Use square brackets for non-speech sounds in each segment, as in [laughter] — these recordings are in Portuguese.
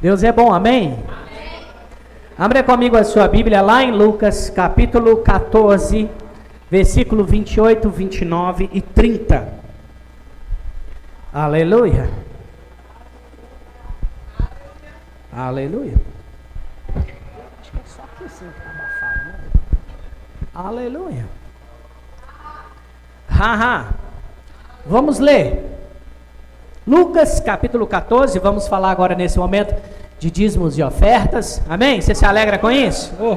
Deus é bom, amém? amém? Abra comigo a sua Bíblia lá em Lucas, capítulo 14, versículo 28, 29 e 30. Aleluia. Aleluia. Aleluia. Haha. Vamos ler. Lucas capítulo 14, vamos falar agora nesse momento de dízimos e ofertas. Amém? Você se alegra com isso? Oh,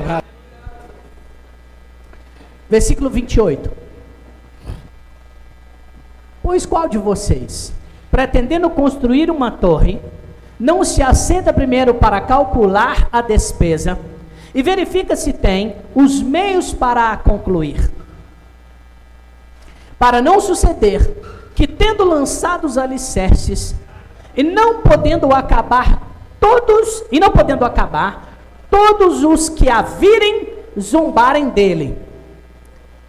Versículo 28. Pois qual de vocês, pretendendo construir uma torre, não se assenta primeiro para calcular a despesa e verifica se tem os meios para a concluir? Para não suceder que tendo lançado os alicerces e não podendo acabar todos e não podendo acabar todos os que a virem zombarem dele,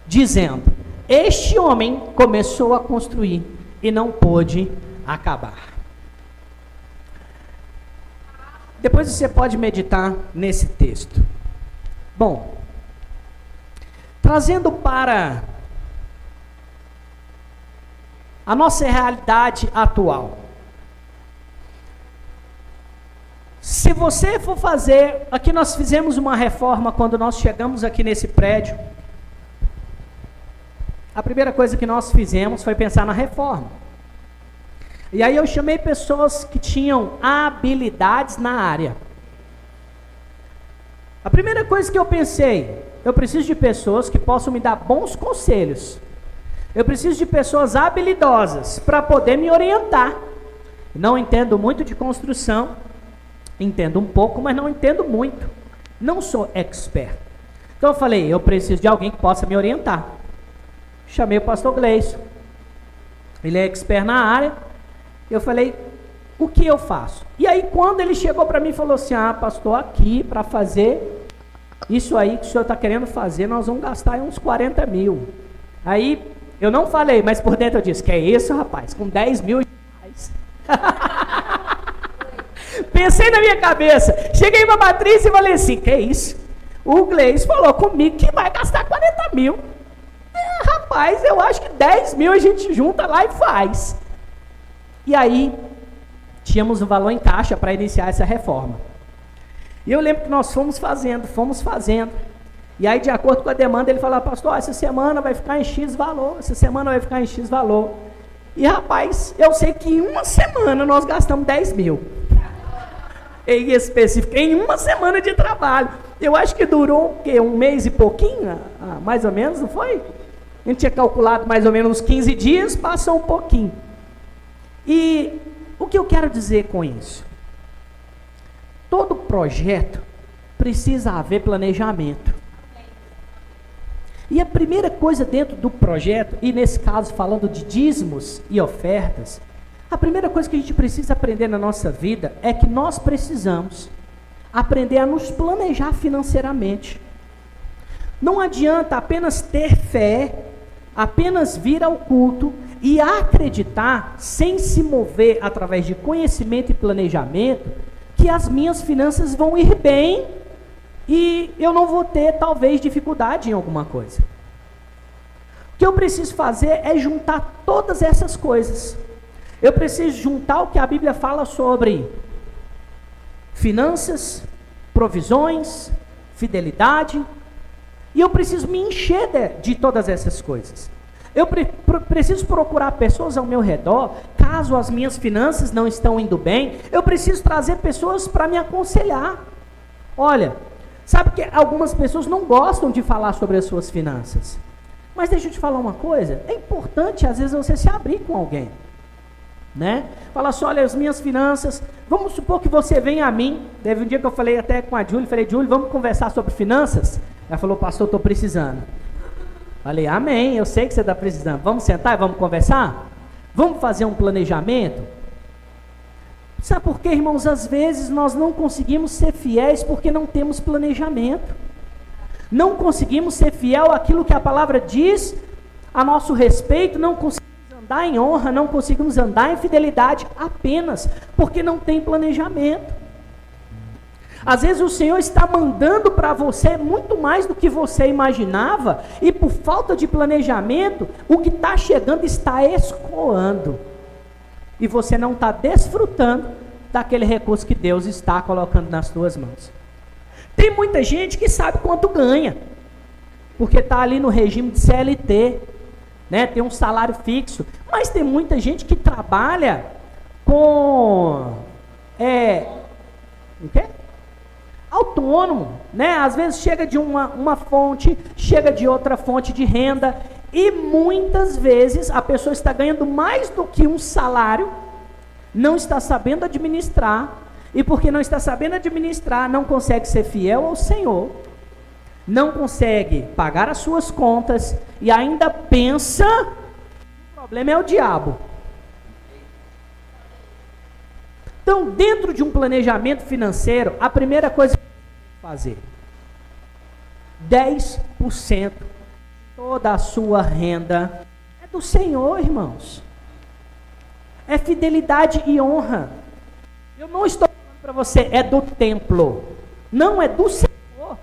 dizendo: Este homem começou a construir e não pôde acabar. Depois você pode meditar nesse texto. Bom, trazendo para a nossa realidade atual. Se você for fazer, aqui nós fizemos uma reforma quando nós chegamos aqui nesse prédio. A primeira coisa que nós fizemos foi pensar na reforma. E aí eu chamei pessoas que tinham habilidades na área. A primeira coisa que eu pensei, eu preciso de pessoas que possam me dar bons conselhos. Eu preciso de pessoas habilidosas para poder me orientar. Não entendo muito de construção, entendo um pouco, mas não entendo muito. Não sou expert. Então eu falei, eu preciso de alguém que possa me orientar. Chamei o pastor Gleison. Ele é expert na área. Eu falei, o que eu faço? E aí quando ele chegou para mim e falou assim, ah, pastor, aqui para fazer isso aí que o senhor está querendo fazer, nós vamos gastar uns 40 mil. Aí eu não falei, mas por dentro eu disse: Que é isso, rapaz? Com 10 mil reais. [laughs] Pensei na minha cabeça. Cheguei para Patrícia e falei assim: Que é isso? O Gleis falou comigo que vai gastar 40 mil. É, rapaz, eu acho que 10 mil a gente junta lá e faz. E aí, tínhamos o um valor em caixa para iniciar essa reforma. E eu lembro que nós fomos fazendo, fomos fazendo. E aí, de acordo com a demanda, ele fala, pastor, essa semana vai ficar em X valor, essa semana vai ficar em X valor. E rapaz, eu sei que em uma semana nós gastamos 10 mil. Em específico, em uma semana de trabalho. Eu acho que durou o quê? Um mês e pouquinho, ah mais ou menos, não foi? A gente tinha calculado mais ou menos uns 15 dias, passou um pouquinho. E o que eu quero dizer com isso? Todo projeto precisa haver planejamento. E a primeira coisa dentro do projeto, e nesse caso falando de dízimos e ofertas, a primeira coisa que a gente precisa aprender na nossa vida é que nós precisamos aprender a nos planejar financeiramente. Não adianta apenas ter fé, apenas vir ao culto e acreditar sem se mover através de conhecimento e planejamento que as minhas finanças vão ir bem e eu não vou ter, talvez, dificuldade em alguma coisa. O que eu preciso fazer é juntar todas essas coisas. Eu preciso juntar o que a Bíblia fala sobre finanças, provisões, fidelidade, e eu preciso me encher de, de todas essas coisas. Eu pre preciso procurar pessoas ao meu redor, caso as minhas finanças não estão indo bem, eu preciso trazer pessoas para me aconselhar. Olha, Sabe que algumas pessoas não gostam de falar sobre as suas finanças. Mas deixa eu te falar uma coisa, é importante às vezes você se abrir com alguém. Né? Falar assim, olha, as minhas finanças, vamos supor que você venha a mim, teve um dia que eu falei até com a Júlia, falei, Júlia, vamos conversar sobre finanças? Ela falou, pastor, estou precisando. Falei, amém, eu sei que você está precisando. Vamos sentar e vamos conversar? Vamos fazer um planejamento? Sabe por quê, irmãos? Às vezes nós não conseguimos ser fiéis porque não temos planejamento. Não conseguimos ser fiel àquilo que a palavra diz a nosso respeito, não conseguimos andar em honra, não conseguimos andar em fidelidade apenas porque não tem planejamento. Às vezes o Senhor está mandando para você muito mais do que você imaginava, e por falta de planejamento, o que está chegando está escoando. E você não está desfrutando daquele recurso que Deus está colocando nas suas mãos. Tem muita gente que sabe quanto ganha, porque está ali no regime de CLT, né? tem um salário fixo, mas tem muita gente que trabalha com. É, o quê? autônomo, né? Às vezes chega de uma, uma fonte, chega de outra fonte de renda, e muitas vezes a pessoa está ganhando mais do que um salário, não está sabendo administrar, e porque não está sabendo administrar, não consegue ser fiel ao Senhor, não consegue pagar as suas contas e ainda pensa que o problema é o diabo. Então, dentro de um planejamento financeiro, a primeira coisa que fazer 10% de toda a sua renda é do Senhor, irmãos. É fidelidade e honra. Eu não estou falando para você, é do templo. Não, é do Senhor.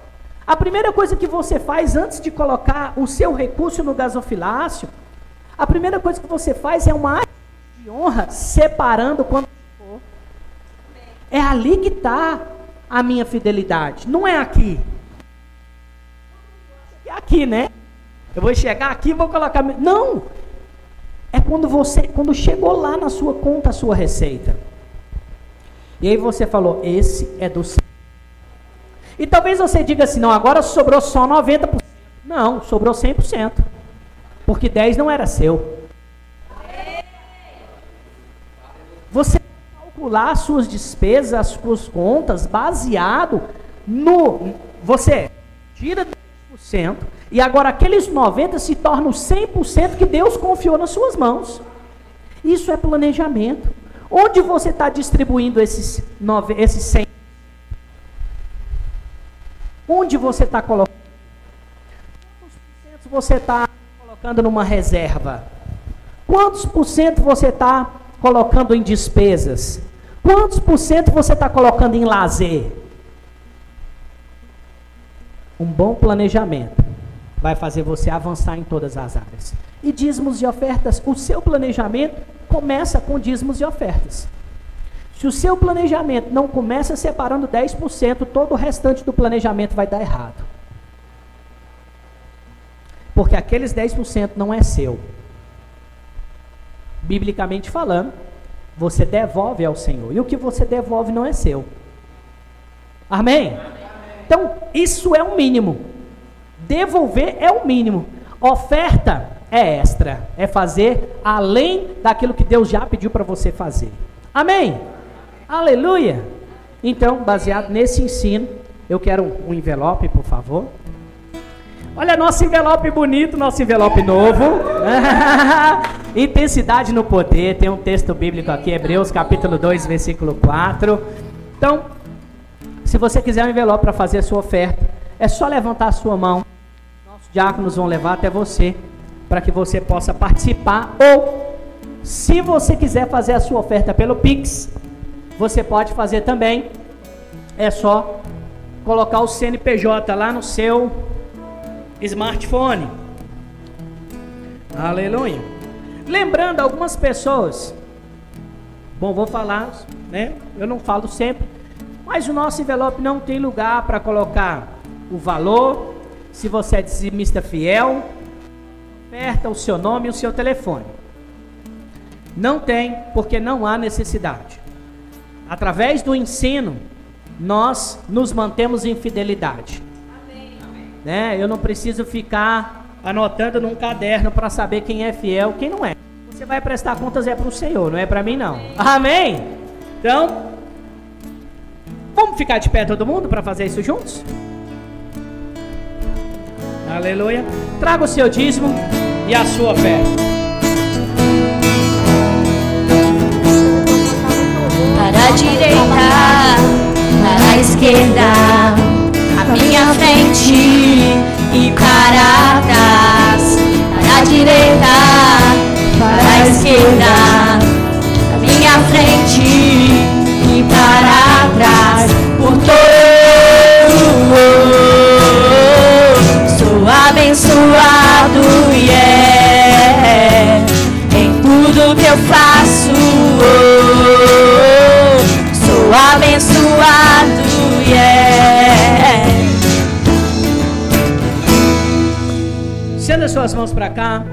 A primeira coisa que você faz antes de colocar o seu recurso no gasofilácio, a primeira coisa que você faz é uma de honra, separando quando é ali que está a minha fidelidade, não é aqui. É aqui, né? Eu vou chegar aqui e vou colocar. Não! É quando você, quando chegou lá na sua conta a sua receita. E aí você falou, esse é do. E talvez você diga assim, não, agora sobrou só 90%. Não, sobrou 100%. Porque 10 não era seu. Você calcular suas despesas, as suas contas, baseado no. Você tira 10% e agora aqueles 90% se tornam 100% que Deus confiou nas suas mãos. Isso é planejamento. Onde você está distribuindo esses, 9, esses 100%? Onde você está colocando? Quantos por cento você está colocando numa reserva? Quantos por cento você está colocando em despesas? Quantos por cento você está colocando em lazer? Um bom planejamento vai fazer você avançar em todas as áreas. E dízimos e ofertas, o seu planejamento começa com dízimos e ofertas. Se o seu planejamento não começa separando 10%, todo o restante do planejamento vai dar errado. Porque aqueles 10% não é seu. Biblicamente falando, você devolve ao Senhor. E o que você devolve não é seu. Amém? Então, isso é o mínimo. Devolver é o mínimo. Oferta é extra. É fazer além daquilo que Deus já pediu para você fazer. Amém? Aleluia! Então, baseado nesse ensino, eu quero um envelope, por favor. Olha nosso envelope bonito, nosso envelope novo. [laughs] Intensidade no poder. Tem um texto bíblico aqui, Hebreus capítulo 2, versículo 4. Então, se você quiser um envelope para fazer a sua oferta, é só levantar a sua mão. Diáconos vão levar até você para que você possa participar ou se você quiser fazer a sua oferta pelo Pix, você pode fazer também. É só colocar o CNPJ lá no seu smartphone. Aleluia. Lembrando algumas pessoas. Bom, vou falar, né? Eu não falo sempre, mas o nosso envelope não tem lugar para colocar o valor, se você é dizimista fiel, oferta o seu nome e o seu telefone. Não tem, porque não há necessidade. Através do ensino, nós nos mantemos em fidelidade. Né? Eu não preciso ficar anotando num caderno para saber quem é fiel, quem não é. Você vai prestar contas é para o Senhor, não é para mim não. Amém? Então, vamos ficar de pé todo mundo para fazer isso juntos? Aleluia. Traga o seu dízimo e a sua fé. Para a direita, para a esquerda minha frente e para eu faço. Sou abençoado, yeah. Sendo as suas mãos para cá.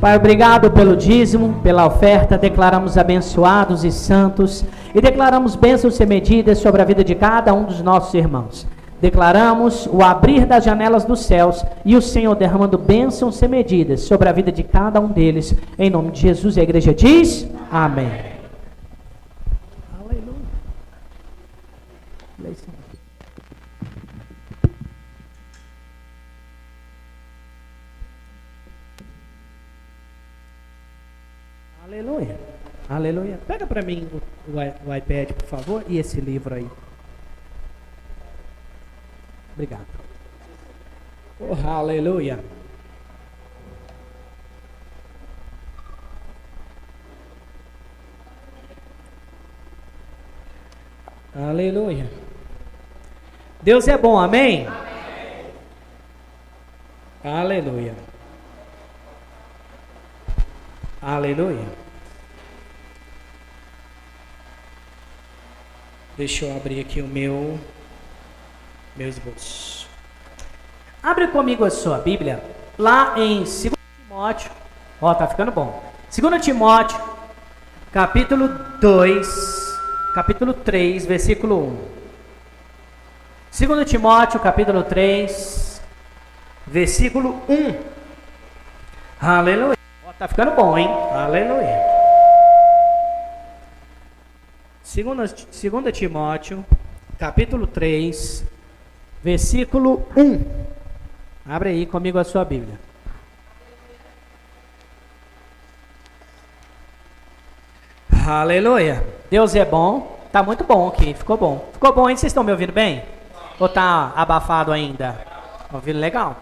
Pai, obrigado pelo dízimo, pela oferta. Declaramos abençoados e santos e declaramos bênçãos sem medidas sobre a vida de cada um dos nossos irmãos. Declaramos o abrir das janelas dos céus e o Senhor derramando bênçãos sem medidas sobre a vida de cada um deles. Em nome de Jesus, e a igreja diz: Amém. Aleluia. Aleluia. Aleluia. Pega para mim o, o, o, iPad, por favor, e esse livro aí. Obrigado. Oh, aleluia. Aleluia. Deus é bom, amém? amém. Aleluia. Aleluia. Deixa eu abrir aqui o meu meu esboço. Abre comigo a sua Bíblia lá em 2 Timóteo. Ó, tá ficando bom. 2 Timóteo, capítulo 2, capítulo 3, versículo 1. 2 Timóteo, capítulo 3, versículo 1. Aleluia. Tá ficando bom, hein? Aleluia. Segunda, segunda Timóteo, capítulo 3, versículo 1. Abre aí comigo a sua Bíblia. Aleluia. Deus é bom. Tá muito bom aqui. Ficou bom. Ficou bom, hein? Vocês estão me ouvindo bem? Ou tá abafado ainda? Ouvindo legal?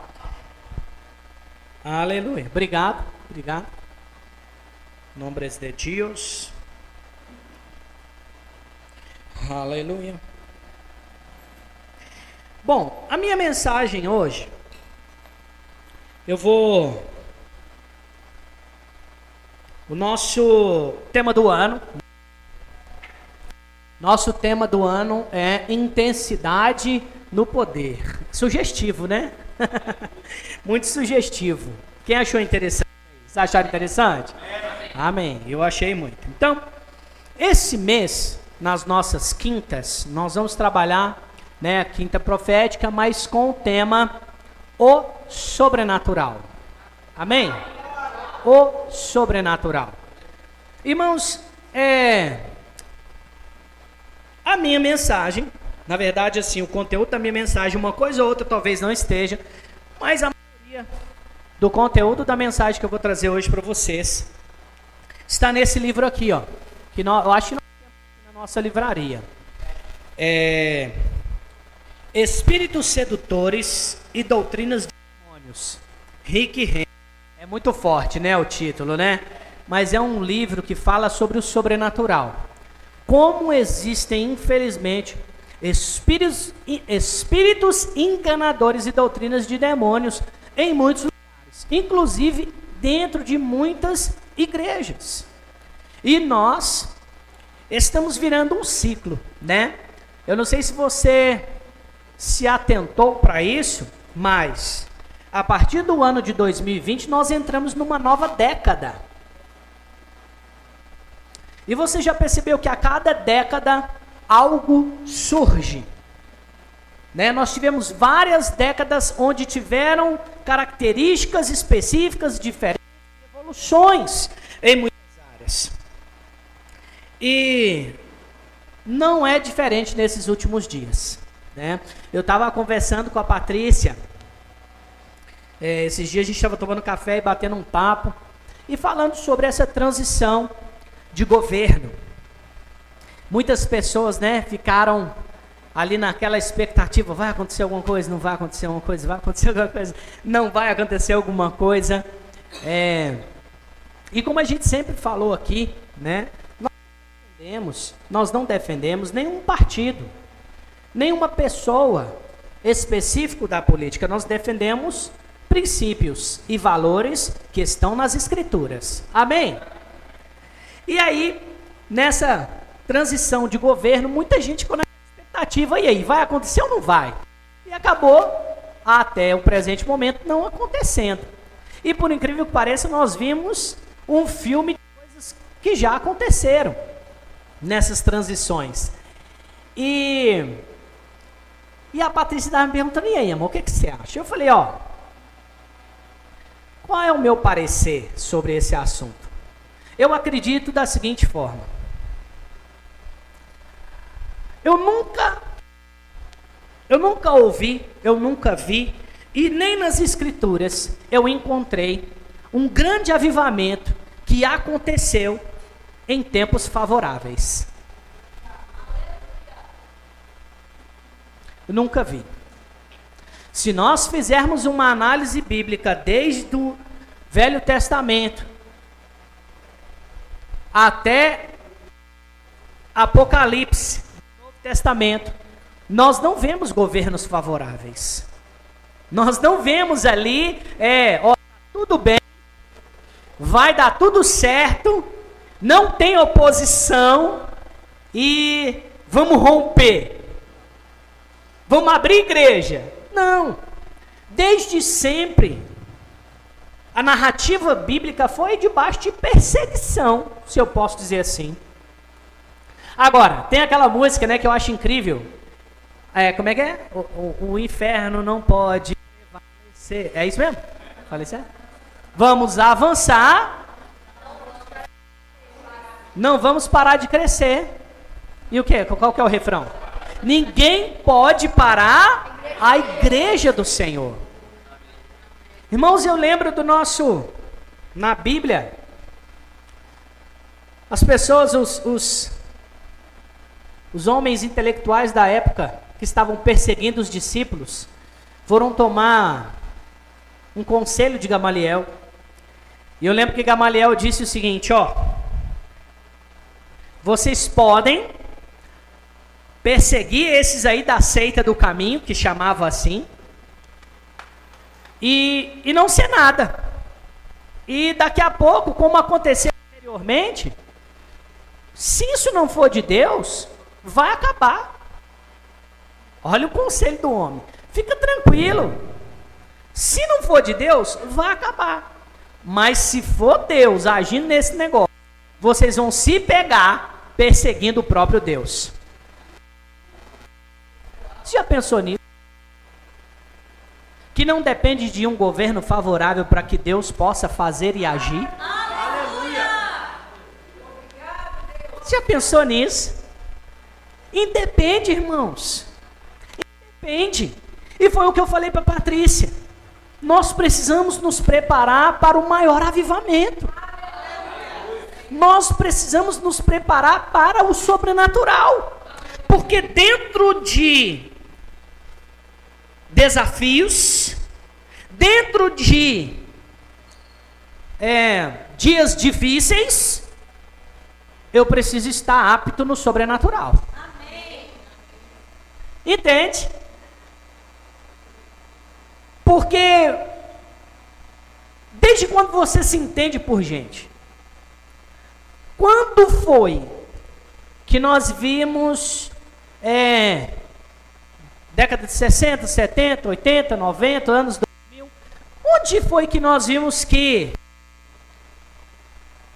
Aleluia. Obrigado. Obrigado. Nombres de Deus. Aleluia. Bom, a minha mensagem hoje, eu vou. O nosso tema do ano. Nosso tema do ano é intensidade no poder. Sugestivo, né? [laughs] Muito sugestivo. Quem achou interessante? Vocês acharam interessante? Amém. Eu achei muito. Então, esse mês, nas nossas quintas, nós vamos trabalhar, né, a quinta profética, mas com o tema o sobrenatural. Amém? O sobrenatural. Irmãos, é a minha mensagem, na verdade, assim, o conteúdo da minha mensagem, uma coisa ou outra talvez não esteja, mas a maioria do conteúdo da mensagem que eu vou trazer hoje para vocês está nesse livro aqui, ó, que nós, eu acho que nós temos na nossa livraria. É, Espíritos Sedutores e Doutrinas de Demônios. Rick Henry. É muito forte, né, o título, né? Mas é um livro que fala sobre o sobrenatural. Como existem, infelizmente, espíritos, espíritos enganadores e doutrinas de demônios em muitos lugares inclusive dentro de muitas igrejas. E nós estamos virando um ciclo, né? Eu não sei se você se atentou para isso, mas a partir do ano de 2020 nós entramos numa nova década. E você já percebeu que a cada década algo surge. Né? Nós tivemos várias décadas onde tiveram características específicas diferentes, evoluções em muitas áreas. E não é diferente nesses últimos dias. Né? Eu estava conversando com a Patrícia, é, esses dias a gente estava tomando café e batendo um papo, e falando sobre essa transição de governo. Muitas pessoas né, ficaram ali naquela expectativa, vai acontecer alguma coisa, não vai acontecer alguma coisa, vai acontecer alguma coisa, não vai acontecer alguma coisa. É, e como a gente sempre falou aqui, né, nós defendemos, nós não defendemos nenhum partido, nenhuma pessoa específico da política, nós defendemos princípios e valores que estão nas escrituras. Amém? E aí, nessa transição de governo, muita gente ficou na expectativa, e aí, vai acontecer ou não vai? E acabou, até o presente momento, não acontecendo. E por incrível que pareça, nós vimos um filme de coisas que já aconteceram nessas transições. E, e a Patrícia estava me perguntando, e aí, amor, o que, que você acha? Eu falei, ó, qual é o meu parecer sobre esse assunto? Eu acredito da seguinte forma. Eu nunca, eu nunca ouvi, eu nunca vi, e nem nas escrituras eu encontrei um grande avivamento que aconteceu em tempos favoráveis. Nunca vi. Se nós fizermos uma análise bíblica desde o Velho Testamento até Apocalipse, Novo Testamento, nós não vemos governos favoráveis. Nós não vemos ali, é, ó, tudo bem, vai dar tudo certo, não tem oposição e vamos romper. Vamos abrir igreja. Não. Desde sempre, a narrativa bíblica foi debaixo de perseguição, se eu posso dizer assim. Agora, tem aquela música né, que eu acho incrível. É, como é que é? O, o, o inferno não pode falecer. É isso mesmo? Falecer? Vamos avançar. Não vamos parar de crescer. E o que? Qual que é o refrão? Ninguém pode parar a igreja do Senhor. Irmãos, eu lembro do nosso, na Bíblia, as pessoas, os, os, os homens intelectuais da época que estavam perseguindo os discípulos, foram tomar um conselho de Gamaliel. E eu lembro que Gamaliel disse o seguinte: ó, vocês podem perseguir esses aí da seita do caminho, que chamava assim, e, e não ser nada. E daqui a pouco, como aconteceu anteriormente, se isso não for de Deus, vai acabar. Olha o conselho do homem. Fica tranquilo. Se não for de Deus, vai acabar. Mas se for Deus agindo nesse negócio, vocês vão se pegar perseguindo o próprio Deus. Você já pensou nisso? Que não depende de um governo favorável para que Deus possa fazer e agir? Aleluia! Você já pensou nisso? Independe, irmãos. Independe. E foi o que eu falei para Patrícia. Nós precisamos nos preparar para o maior avivamento. Nós precisamos nos preparar para o sobrenatural. Porque dentro de desafios, dentro de é, dias difíceis, eu preciso estar apto no sobrenatural. Amém. Entende? Porque desde quando você se entende por gente? Quando foi que nós vimos é, década de 60, 70, 80, 90, anos 2000. Onde foi que nós vimos que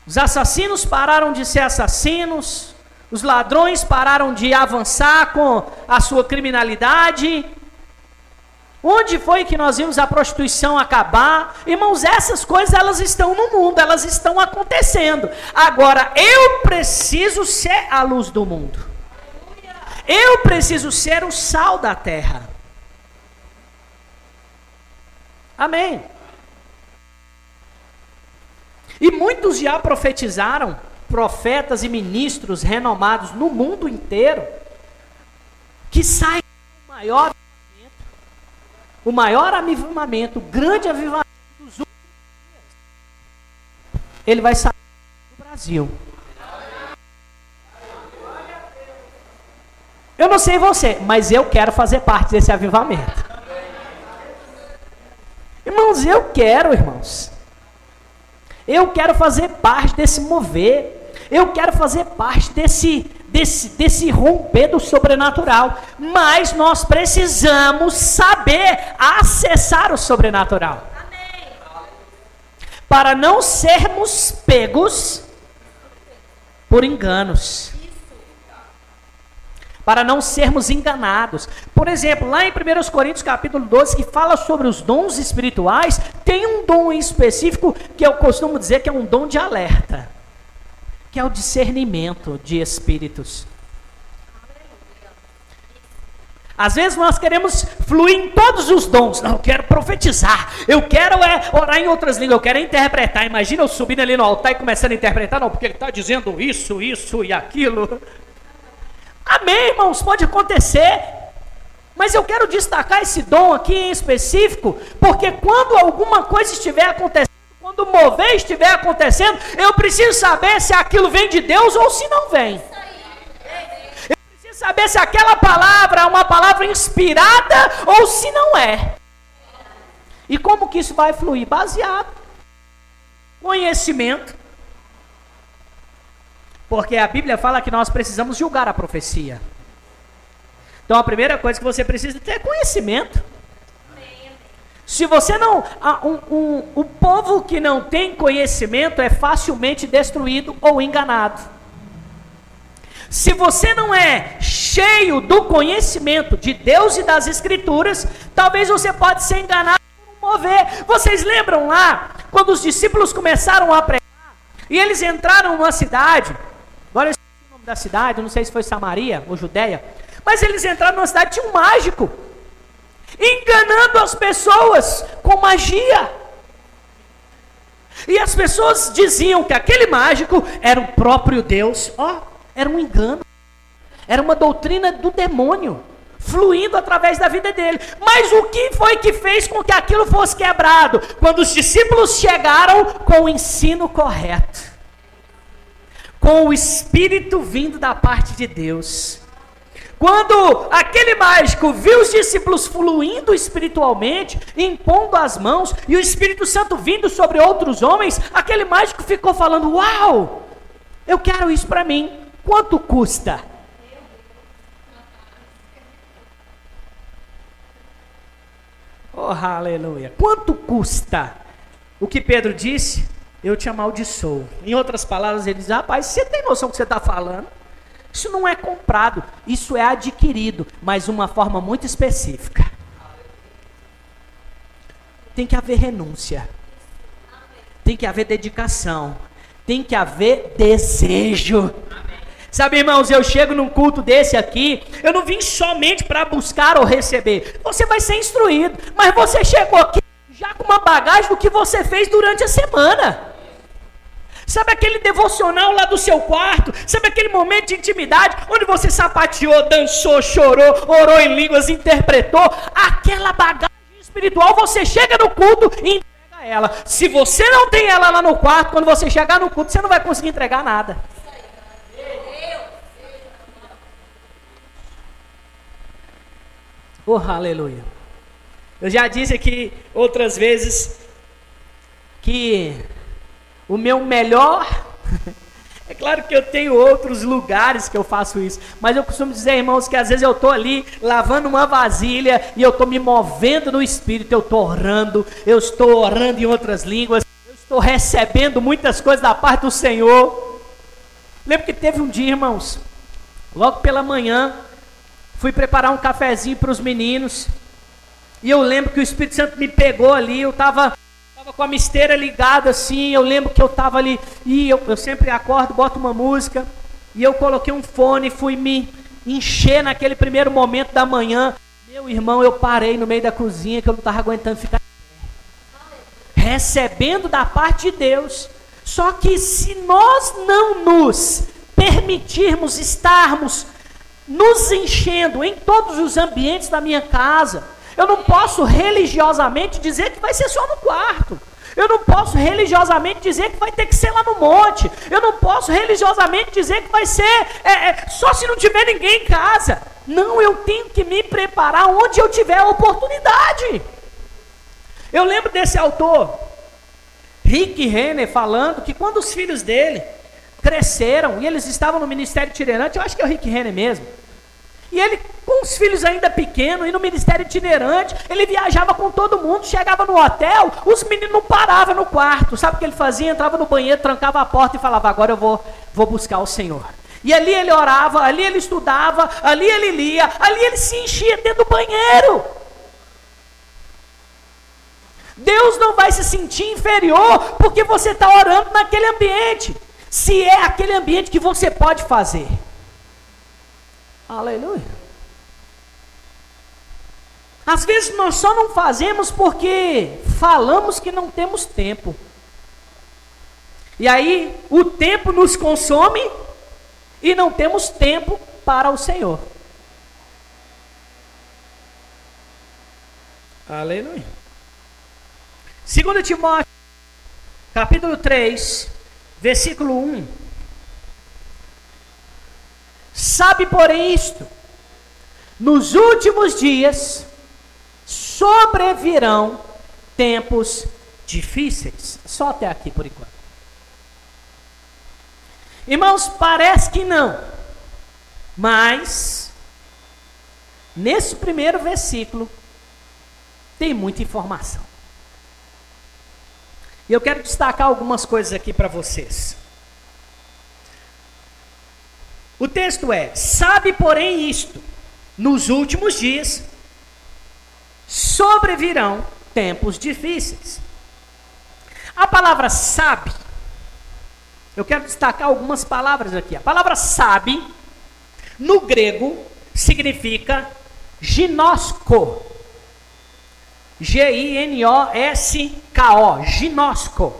os assassinos pararam de ser assassinos, os ladrões pararam de avançar com a sua criminalidade? Onde foi que nós vimos a prostituição acabar? Irmãos, essas coisas elas estão no mundo, elas estão acontecendo. Agora, eu preciso ser a luz do mundo. Eu preciso ser o sal da terra. Amém. E muitos já profetizaram, profetas e ministros renomados no mundo inteiro, que sai o maior avivamento, o maior avivamento, o grande avivamento dos últimos dias. Ele vai sair do Brasil. Eu não sei você, mas eu quero fazer parte desse avivamento. Irmãos, eu quero, irmãos. Eu quero fazer parte desse mover. Eu quero fazer parte desse, desse, desse romper do sobrenatural. Mas nós precisamos saber acessar o sobrenatural. Para não sermos pegos por enganos para não sermos enganados. Por exemplo, lá em 1 Coríntios capítulo 12, que fala sobre os dons espirituais, tem um dom específico que eu costumo dizer que é um dom de alerta, que é o discernimento de espíritos. Às vezes nós queremos fluir em todos os dons. Não, eu quero profetizar. Eu quero é orar em outras línguas. Eu quero interpretar. Imagina eu subindo ali no altar e começando a interpretar. Não, porque ele está dizendo isso, isso e aquilo. Amém, irmãos, pode acontecer. Mas eu quero destacar esse dom aqui em específico, porque quando alguma coisa estiver acontecendo, quando mover estiver acontecendo, eu preciso saber se aquilo vem de Deus ou se não vem. Eu preciso saber se aquela palavra é uma palavra inspirada ou se não é. E como que isso vai fluir? Baseado conhecimento porque a Bíblia fala que nós precisamos julgar a profecia. Então a primeira coisa que você precisa ter é conhecimento. Se você não. Um, um, o povo que não tem conhecimento é facilmente destruído ou enganado. Se você não é cheio do conhecimento de Deus e das Escrituras, talvez você pode ser enganado por mover. Vocês lembram lá, quando os discípulos começaram a pregar, e eles entraram numa cidade, Agora eu esqueci o nome da cidade, não sei se foi Samaria ou Judéia. Mas eles entraram numa cidade, tinha um mágico, enganando as pessoas com magia. E as pessoas diziam que aquele mágico era o próprio Deus. Ó, era um engano. Era uma doutrina do demônio, fluindo através da vida dele. Mas o que foi que fez com que aquilo fosse quebrado? Quando os discípulos chegaram com o ensino correto com o Espírito vindo da parte de Deus. Quando aquele mágico viu os discípulos fluindo espiritualmente, impondo as mãos, e o Espírito Santo vindo sobre outros homens, aquele mágico ficou falando: Uau, eu quero isso para mim. Quanto custa? Oh, aleluia. Quanto custa? O que Pedro disse? Eu te amaldiçoo. Em outras palavras, ele diz: rapaz, você tem noção do que você está falando? Isso não é comprado, isso é adquirido, mas uma forma muito específica. Tem que haver renúncia, tem que haver dedicação, tem que haver desejo. Sabe, irmãos, eu chego num culto desse aqui, eu não vim somente para buscar ou receber. Você vai ser instruído, mas você chegou aqui já com uma bagagem do que você fez durante a semana. Sabe aquele devocional lá do seu quarto? Sabe aquele momento de intimidade onde você sapateou, dançou, chorou, orou em línguas, interpretou? Aquela bagagem espiritual, você chega no culto e entrega ela. Se você não tem ela lá no quarto, quando você chegar no culto, você não vai conseguir entregar nada. Oh, aleluia. Eu já disse aqui outras vezes que o meu melhor. [laughs] É claro que eu tenho outros lugares que eu faço isso, mas eu costumo dizer, irmãos, que às vezes eu estou ali lavando uma vasilha e eu estou me movendo no espírito, eu estou orando, eu estou orando em outras línguas, eu estou recebendo muitas coisas da parte do Senhor. Lembro que teve um dia, irmãos, logo pela manhã, fui preparar um cafezinho para os meninos, e eu lembro que o Espírito Santo me pegou ali, eu estava Estava com a misteira ligada assim, eu lembro que eu estava ali, e eu, eu sempre acordo, boto uma música, e eu coloquei um fone, fui me encher naquele primeiro momento da manhã. Meu irmão, eu parei no meio da cozinha que eu não estava aguentando ficar recebendo da parte de Deus. Só que se nós não nos permitirmos estarmos nos enchendo em todos os ambientes da minha casa, eu não posso religiosamente dizer que vai ser só no quarto. Eu não posso religiosamente dizer que vai ter que ser lá no monte. Eu não posso religiosamente dizer que vai ser é, é, só se não tiver ninguém em casa. Não, eu tenho que me preparar onde eu tiver a oportunidade. Eu lembro desse autor, Rick Renner, falando que quando os filhos dele cresceram e eles estavam no ministério itinerante, eu acho que é o Rick Renner mesmo. E ele, com os filhos ainda pequenos, e no ministério itinerante, ele viajava com todo mundo, chegava no hotel, os meninos não paravam no quarto. Sabe o que ele fazia? Entrava no banheiro, trancava a porta e falava: Agora eu vou, vou buscar o Senhor. E ali ele orava, ali ele estudava, ali ele lia, ali ele se enchia dentro do banheiro. Deus não vai se sentir inferior porque você está orando naquele ambiente, se é aquele ambiente que você pode fazer. Aleluia. Às vezes nós só não fazemos porque falamos que não temos tempo. E aí o tempo nos consome e não temos tempo para o Senhor. Aleluia. 2 Timóteo, capítulo 3, versículo 1. Sabe, porém, isto: nos últimos dias sobrevirão tempos difíceis. Só até aqui por enquanto. Irmãos, parece que não, mas nesse primeiro versículo tem muita informação. E eu quero destacar algumas coisas aqui para vocês. O texto é: Sabe, porém, isto: nos últimos dias sobrevirão tempos difíceis. A palavra sabe, eu quero destacar algumas palavras aqui. A palavra sabe, no grego, significa ginosco. G-I-N-O-S-K-O, ginosco.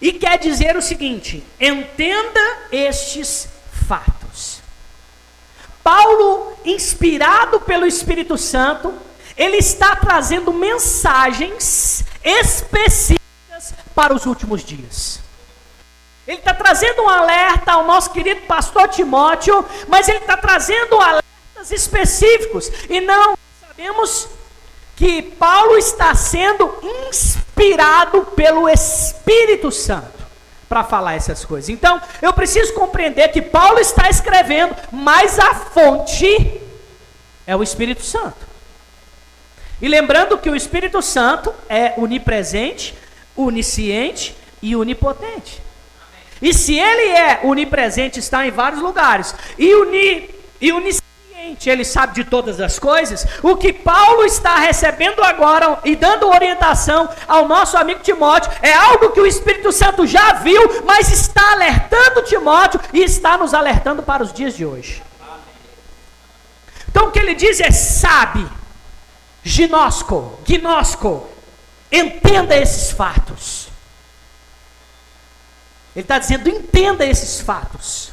E quer dizer o seguinte: entenda estes fatos. Paulo, inspirado pelo Espírito Santo, ele está trazendo mensagens específicas para os últimos dias. Ele está trazendo um alerta ao nosso querido pastor Timóteo, mas ele está trazendo alertas específicos. E não sabemos que Paulo está sendo inspirado pelo Espírito Santo para falar essas coisas. Então, eu preciso compreender que Paulo está escrevendo, mas a fonte é o Espírito Santo. E lembrando que o Espírito Santo é onipresente, onisciente e onipotente. E se ele é onipresente, está em vários lugares, e, uni, e onisciente, ele sabe de todas as coisas. O que Paulo está recebendo agora e dando orientação ao nosso amigo Timóteo é algo que o Espírito Santo já viu, mas está alertando Timóteo e está nos alertando para os dias de hoje. Então o que ele diz é: sabe, ginosco, gnosco, entenda esses fatos. Ele está dizendo: entenda esses fatos.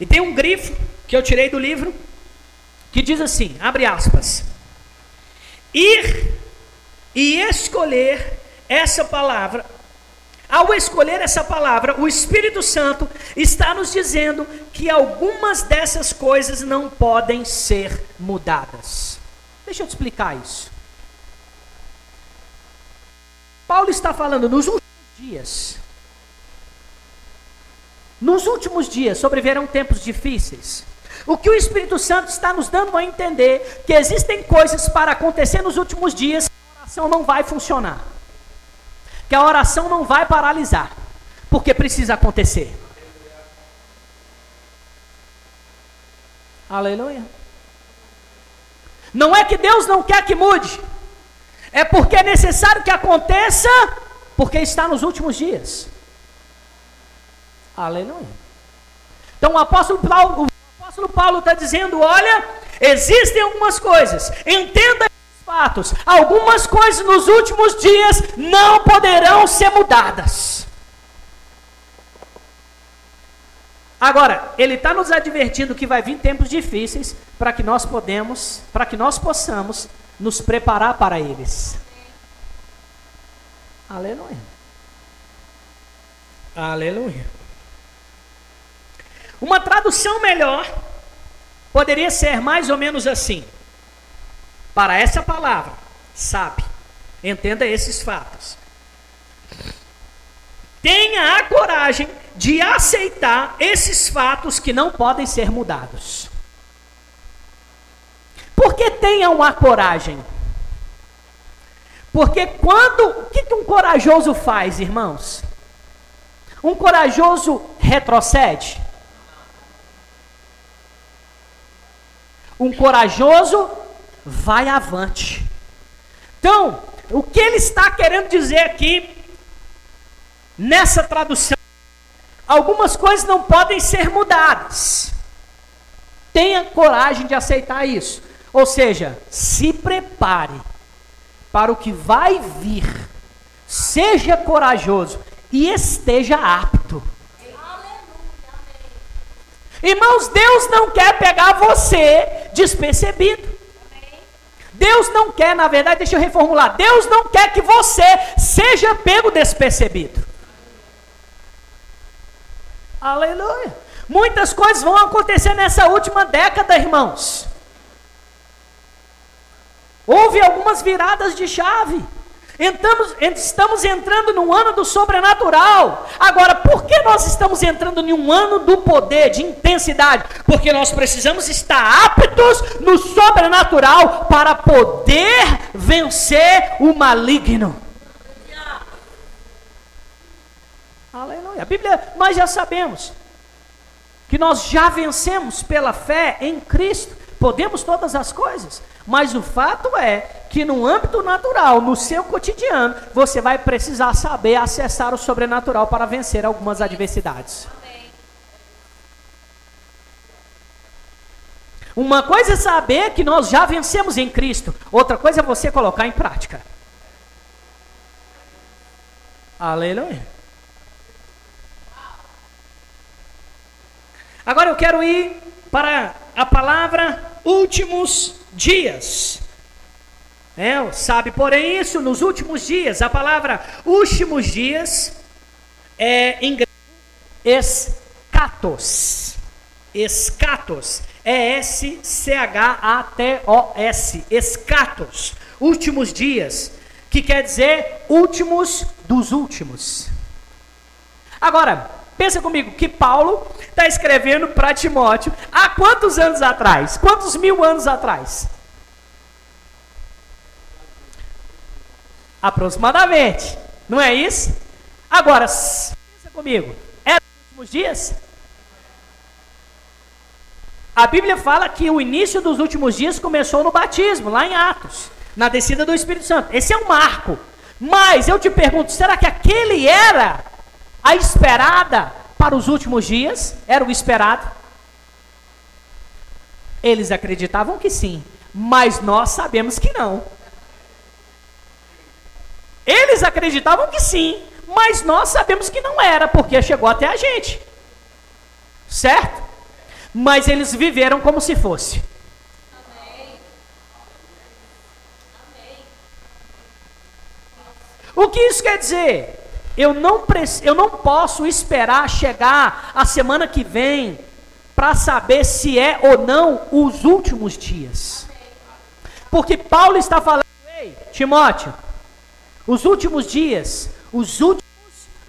E tem um grifo que eu tirei do livro que diz assim, abre aspas: Ir e escolher essa palavra. Ao escolher essa palavra, o Espírito Santo está nos dizendo que algumas dessas coisas não podem ser mudadas. Deixa eu te explicar isso. Paulo está falando nos últimos dias nos últimos dias sobreverão tempos difíceis. O que o Espírito Santo está nos dando a entender que existem coisas para acontecer nos últimos dias que a oração não vai funcionar. Que a oração não vai paralisar, porque precisa acontecer. Aleluia. Não é que Deus não quer que mude, é porque é necessário que aconteça, porque está nos últimos dias. Aleluia. Então o apóstolo Paulo, está dizendo: olha, existem algumas coisas, entenda esses fatos, algumas coisas nos últimos dias não poderão ser mudadas. Agora, ele está nos advertindo que vai vir tempos difíceis para que nós podemos, para que nós possamos nos preparar para eles. Aleluia. Aleluia. Uma tradução melhor poderia ser mais ou menos assim: para essa palavra, sabe, entenda esses fatos. tenha a coragem de aceitar esses fatos que não podem ser mudados. Por que tenham a coragem? Porque quando. O que um corajoso faz, irmãos? Um corajoso retrocede? Um corajoso vai avante. Então, o que ele está querendo dizer aqui, nessa tradução, algumas coisas não podem ser mudadas. Tenha coragem de aceitar isso. Ou seja, se prepare para o que vai vir. Seja corajoso e esteja apto. Irmãos, Deus não quer pegar você despercebido. Deus não quer, na verdade, deixa eu reformular. Deus não quer que você seja pego despercebido. Aleluia. Muitas coisas vão acontecer nessa última década, irmãos. Houve algumas viradas de chave. Entramos, estamos entrando no ano do sobrenatural. Agora, por que nós estamos entrando em um ano do poder, de intensidade? Porque nós precisamos estar aptos no sobrenatural para poder vencer o maligno. Aleluia. A Bíblia, nós já sabemos que nós já vencemos pela fé em Cristo. Podemos todas as coisas. Mas o fato é que no âmbito natural, no seu cotidiano, você vai precisar saber acessar o sobrenatural para vencer algumas adversidades. Uma coisa é saber que nós já vencemos em Cristo, outra coisa é você colocar em prática. Aleluia. Agora eu quero ir para a palavra últimos dias. É, sabe, porém, isso nos últimos dias, a palavra últimos dias é em grego escatos. Escatos. É S-C-H-A-T-O-S. Escatos. Últimos dias. Que quer dizer últimos dos últimos. Agora, pensa comigo que Paulo está escrevendo para Timóteo há quantos anos atrás? Quantos mil anos atrás? Aproximadamente. Não é isso? Agora, pensa comigo. É nos últimos dias? A Bíblia fala que o início dos últimos dias começou no batismo, lá em Atos, na descida do Espírito Santo. Esse é um marco. Mas eu te pergunto, será que aquele era a esperada para os últimos dias? Era o esperado? Eles acreditavam que sim, mas nós sabemos que não. Eles acreditavam que sim, mas nós sabemos que não era, porque chegou até a gente. Certo? Mas eles viveram como se fosse. O que isso quer dizer? Eu não, eu não posso esperar chegar a semana que vem para saber se é ou não os últimos dias. Porque Paulo está falando, ei, Timóteo, os últimos dias, os últimos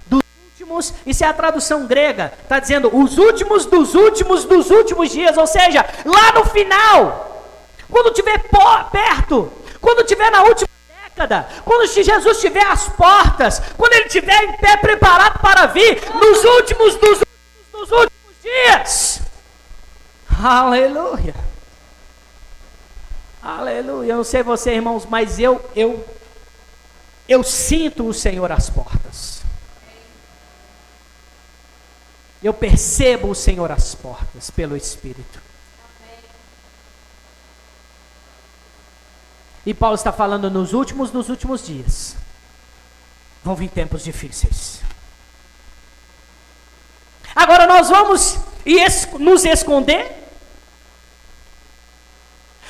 dos últimos, isso é a tradução grega, está dizendo os últimos dos últimos dos últimos dias, ou seja, lá no final, quando estiver perto, quando estiver na última década, quando Jesus estiver às portas, quando ele estiver em pé preparado para vir, nos últimos dos dos últimos dias. Aleluia. Aleluia. Eu não sei você, irmãos, mas eu eu eu sinto o Senhor às portas. Eu percebo o Senhor às portas pelo Espírito. E Paulo está falando nos últimos dos últimos dias. Vão vir tempos difíceis. Agora nós vamos nos esconder?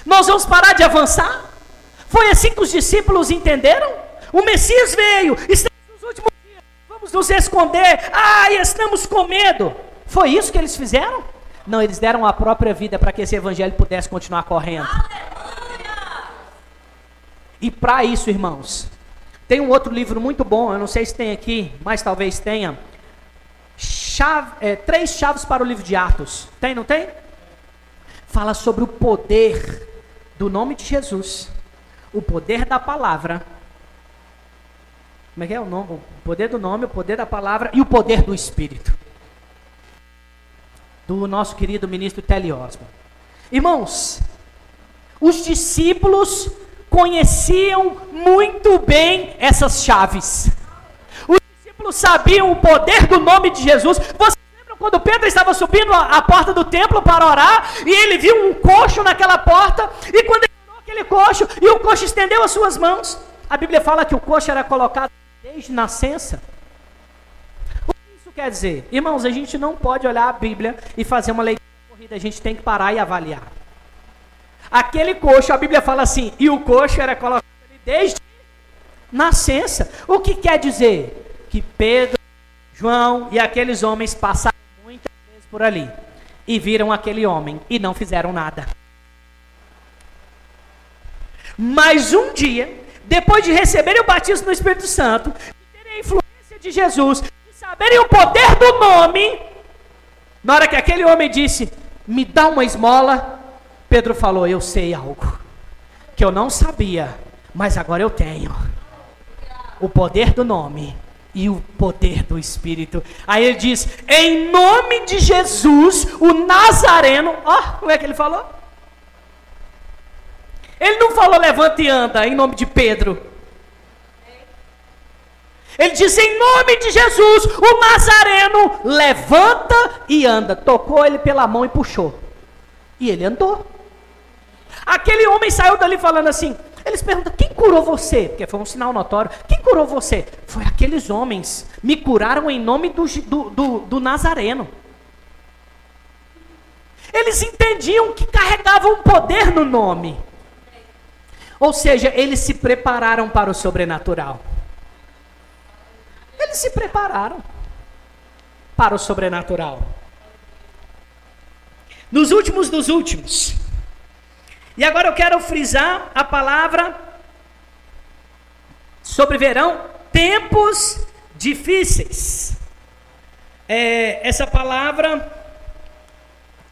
Nós vamos parar de avançar? Foi assim que os discípulos entenderam? O Messias veio, estamos nos últimos dias, vamos nos esconder. Ai, estamos com medo. Foi isso que eles fizeram? Não, eles deram a própria vida para que esse evangelho pudesse continuar correndo. E para isso, irmãos, Tem um outro livro muito bom, eu não sei se tem aqui, mas talvez tenha. Chave, é, três chaves para o livro de Atos. Tem, não tem? Fala sobre o poder do nome de Jesus, o poder da palavra. Como é que é o nome? O poder do nome, o poder da palavra e o poder do Espírito. Do nosso querido ministro Telly Osborne. Irmãos, os discípulos conheciam muito bem essas chaves. Os discípulos sabiam o poder do nome de Jesus. Você lembra quando Pedro estava subindo a, a porta do templo para orar e ele viu um coxo naquela porta e quando ele olhou aquele coxo e o coxo estendeu as suas mãos, a Bíblia fala que o coxo era colocado desde nascença. O que isso quer dizer? Irmãos, a gente não pode olhar a Bíblia e fazer uma leitura corrida, a gente tem que parar e avaliar. Aquele coxo, a Bíblia fala assim, e o coxo era colocado desde nascença. O que quer dizer? Que Pedro, João e aqueles homens passaram muitas vezes por ali e viram aquele homem e não fizeram nada. Mas um dia, depois de receberem o batismo no Espírito Santo, de terem a influência de Jesus, de saberem o poder do nome, na hora que aquele homem disse: Me dá uma esmola, Pedro falou: Eu sei algo que eu não sabia, mas agora eu tenho. O poder do nome e o poder do Espírito. Aí ele diz: Em nome de Jesus, o Nazareno. Ó, oh, como é que ele falou? Ele não falou levanta e anda em nome de Pedro. Ele diz em nome de Jesus, o Nazareno levanta e anda. Tocou ele pela mão e puxou. E ele andou. Aquele homem saiu dali falando assim. Eles perguntam: quem curou você? Porque foi um sinal notório. Quem curou você? Foi aqueles homens. Me curaram em nome do, do, do, do Nazareno. Eles entendiam que carregavam um poder no nome. Ou seja, eles se prepararam para o sobrenatural. Eles se prepararam para o sobrenatural. Nos últimos dos últimos, e agora eu quero frisar a palavra sobre verão, tempos difíceis. É, essa palavra,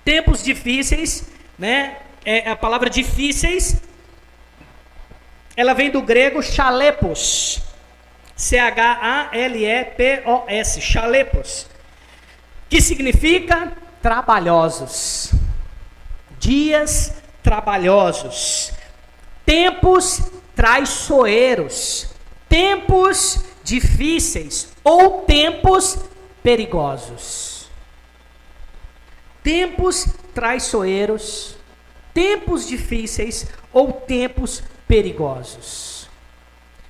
tempos difíceis, né? É a palavra difíceis, ela vem do grego chalepos. C-H-A-L-E-P-O-S, chalepos. Que significa trabalhosos. Dias trabalhosos, tempos traiçoeiros, tempos difíceis ou tempos perigosos. Tempos traiçoeiros, tempos difíceis ou tempos perigosos.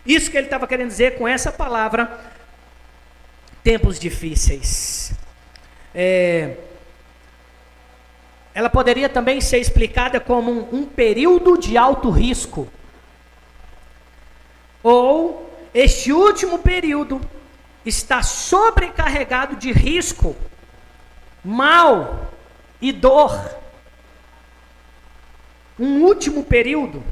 Isso que ele estava querendo dizer com essa palavra, tempos difíceis. É, ela poderia também ser explicada como um, um período de alto risco. Ou este último período está sobrecarregado de risco, mal e dor. Um último período.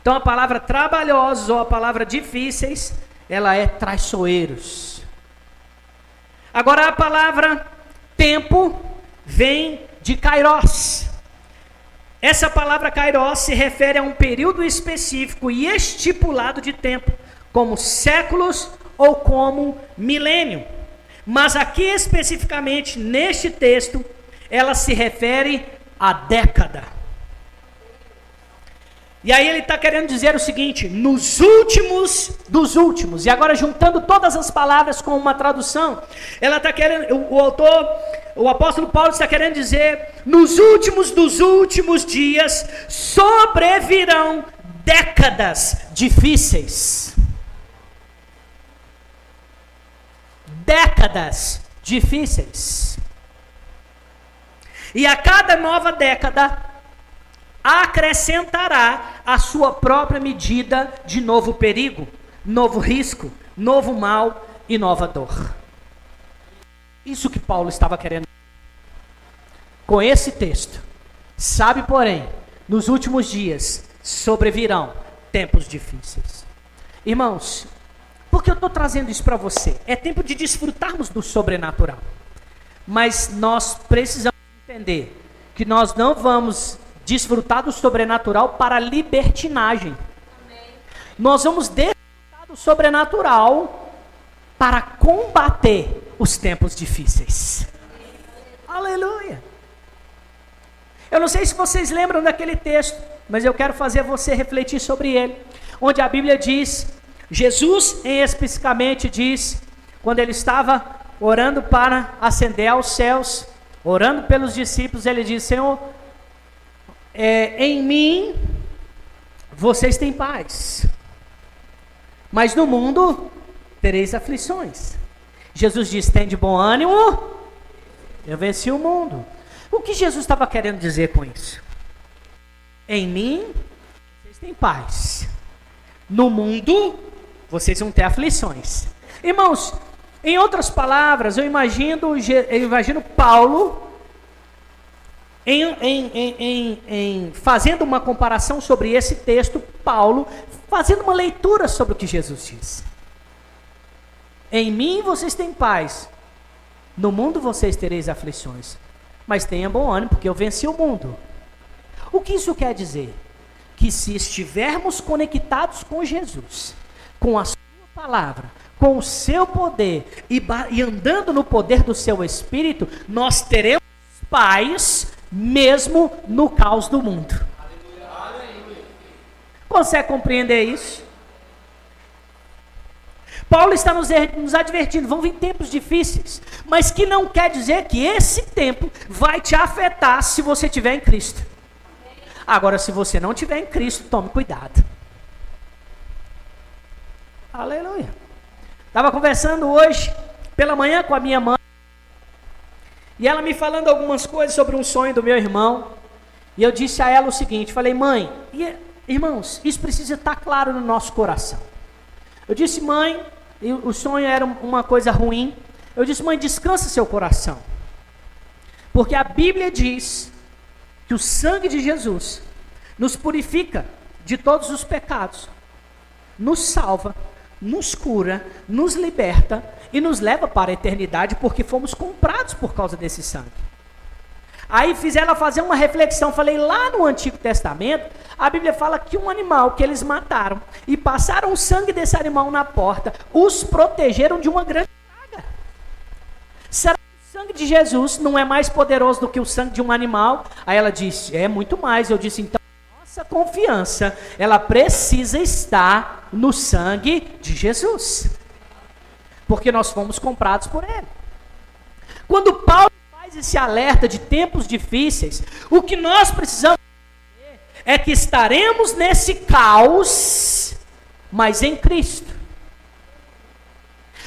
Então a palavra trabalhosos ou a palavra difíceis, ela é traiçoeiros. Agora a palavra tempo vem de Kairos. Essa palavra Kairos se refere a um período específico e estipulado de tempo, como séculos ou como milênio. Mas aqui especificamente neste texto, ela se refere a década. E aí ele está querendo dizer o seguinte: nos últimos dos últimos, e agora juntando todas as palavras com uma tradução, ela está querendo, o, o, autor, o apóstolo Paulo está querendo dizer: nos últimos dos últimos dias sobrevirão décadas difíceis. Décadas difíceis. E a cada nova década, acrescentará a sua própria medida de novo perigo, novo risco, novo mal e nova dor. Isso que Paulo estava querendo. Com esse texto, sabe, porém, nos últimos dias sobrevirão tempos difíceis. Irmãos, por que eu estou trazendo isso para você? É tempo de desfrutarmos do sobrenatural. Mas nós precisamos entender que nós não vamos desfrutar do sobrenatural para libertinagem. Nós vamos desfrutar do sobrenatural para combater os tempos difíceis. Aleluia. Eu não sei se vocês lembram daquele texto, mas eu quero fazer você refletir sobre ele, onde a Bíblia diz, Jesus especificamente diz, quando ele estava orando para ascender aos céus, orando pelos discípulos, ele diz: Senhor, é, em mim vocês têm paz, mas no mundo tereis aflições. Jesus diz: tem de bom ânimo, eu venci o mundo. O que Jesus estava querendo dizer com isso? Em mim vocês têm paz, no mundo vocês vão ter aflições. Irmãos, em outras palavras, eu imagino, eu imagino Paulo em, em, em, em, fazendo uma comparação sobre esse texto, Paulo fazendo uma leitura sobre o que Jesus diz. Em mim vocês têm paz, no mundo vocês tereis aflições, mas tenha bom ânimo, porque eu venci o mundo. O que isso quer dizer? Que se estivermos conectados com Jesus, com a Sua palavra, com o seu poder e, e andando no poder do seu Espírito, nós teremos paz mesmo no caos do mundo. Consegue compreender isso? Paulo está nos, nos advertindo, vão vir tempos difíceis, mas que não quer dizer que esse tempo vai te afetar se você estiver em Cristo. Agora, se você não estiver em Cristo, tome cuidado. Aleluia. Estava conversando hoje pela manhã com a minha mãe. E ela me falando algumas coisas sobre um sonho do meu irmão. E eu disse a ela o seguinte: falei, mãe, irmãos, isso precisa estar claro no nosso coração. Eu disse, mãe, o sonho era uma coisa ruim. Eu disse, mãe, descansa seu coração. Porque a Bíblia diz que o sangue de Jesus nos purifica de todos os pecados, nos salva nos cura, nos liberta e nos leva para a eternidade porque fomos comprados por causa desse sangue. Aí fiz ela fazer uma reflexão, falei lá no Antigo Testamento, a Bíblia fala que um animal que eles mataram e passaram o sangue desse animal na porta, os protegeram de uma grande praga. Será que o sangue de Jesus não é mais poderoso do que o sangue de um animal? Aí ela disse, é muito mais. Eu disse, então nossa confiança, ela precisa estar no sangue de Jesus. Porque nós fomos comprados por ele. Quando Paulo faz esse alerta de tempos difíceis, o que nós precisamos é que estaremos nesse caos, mas em Cristo.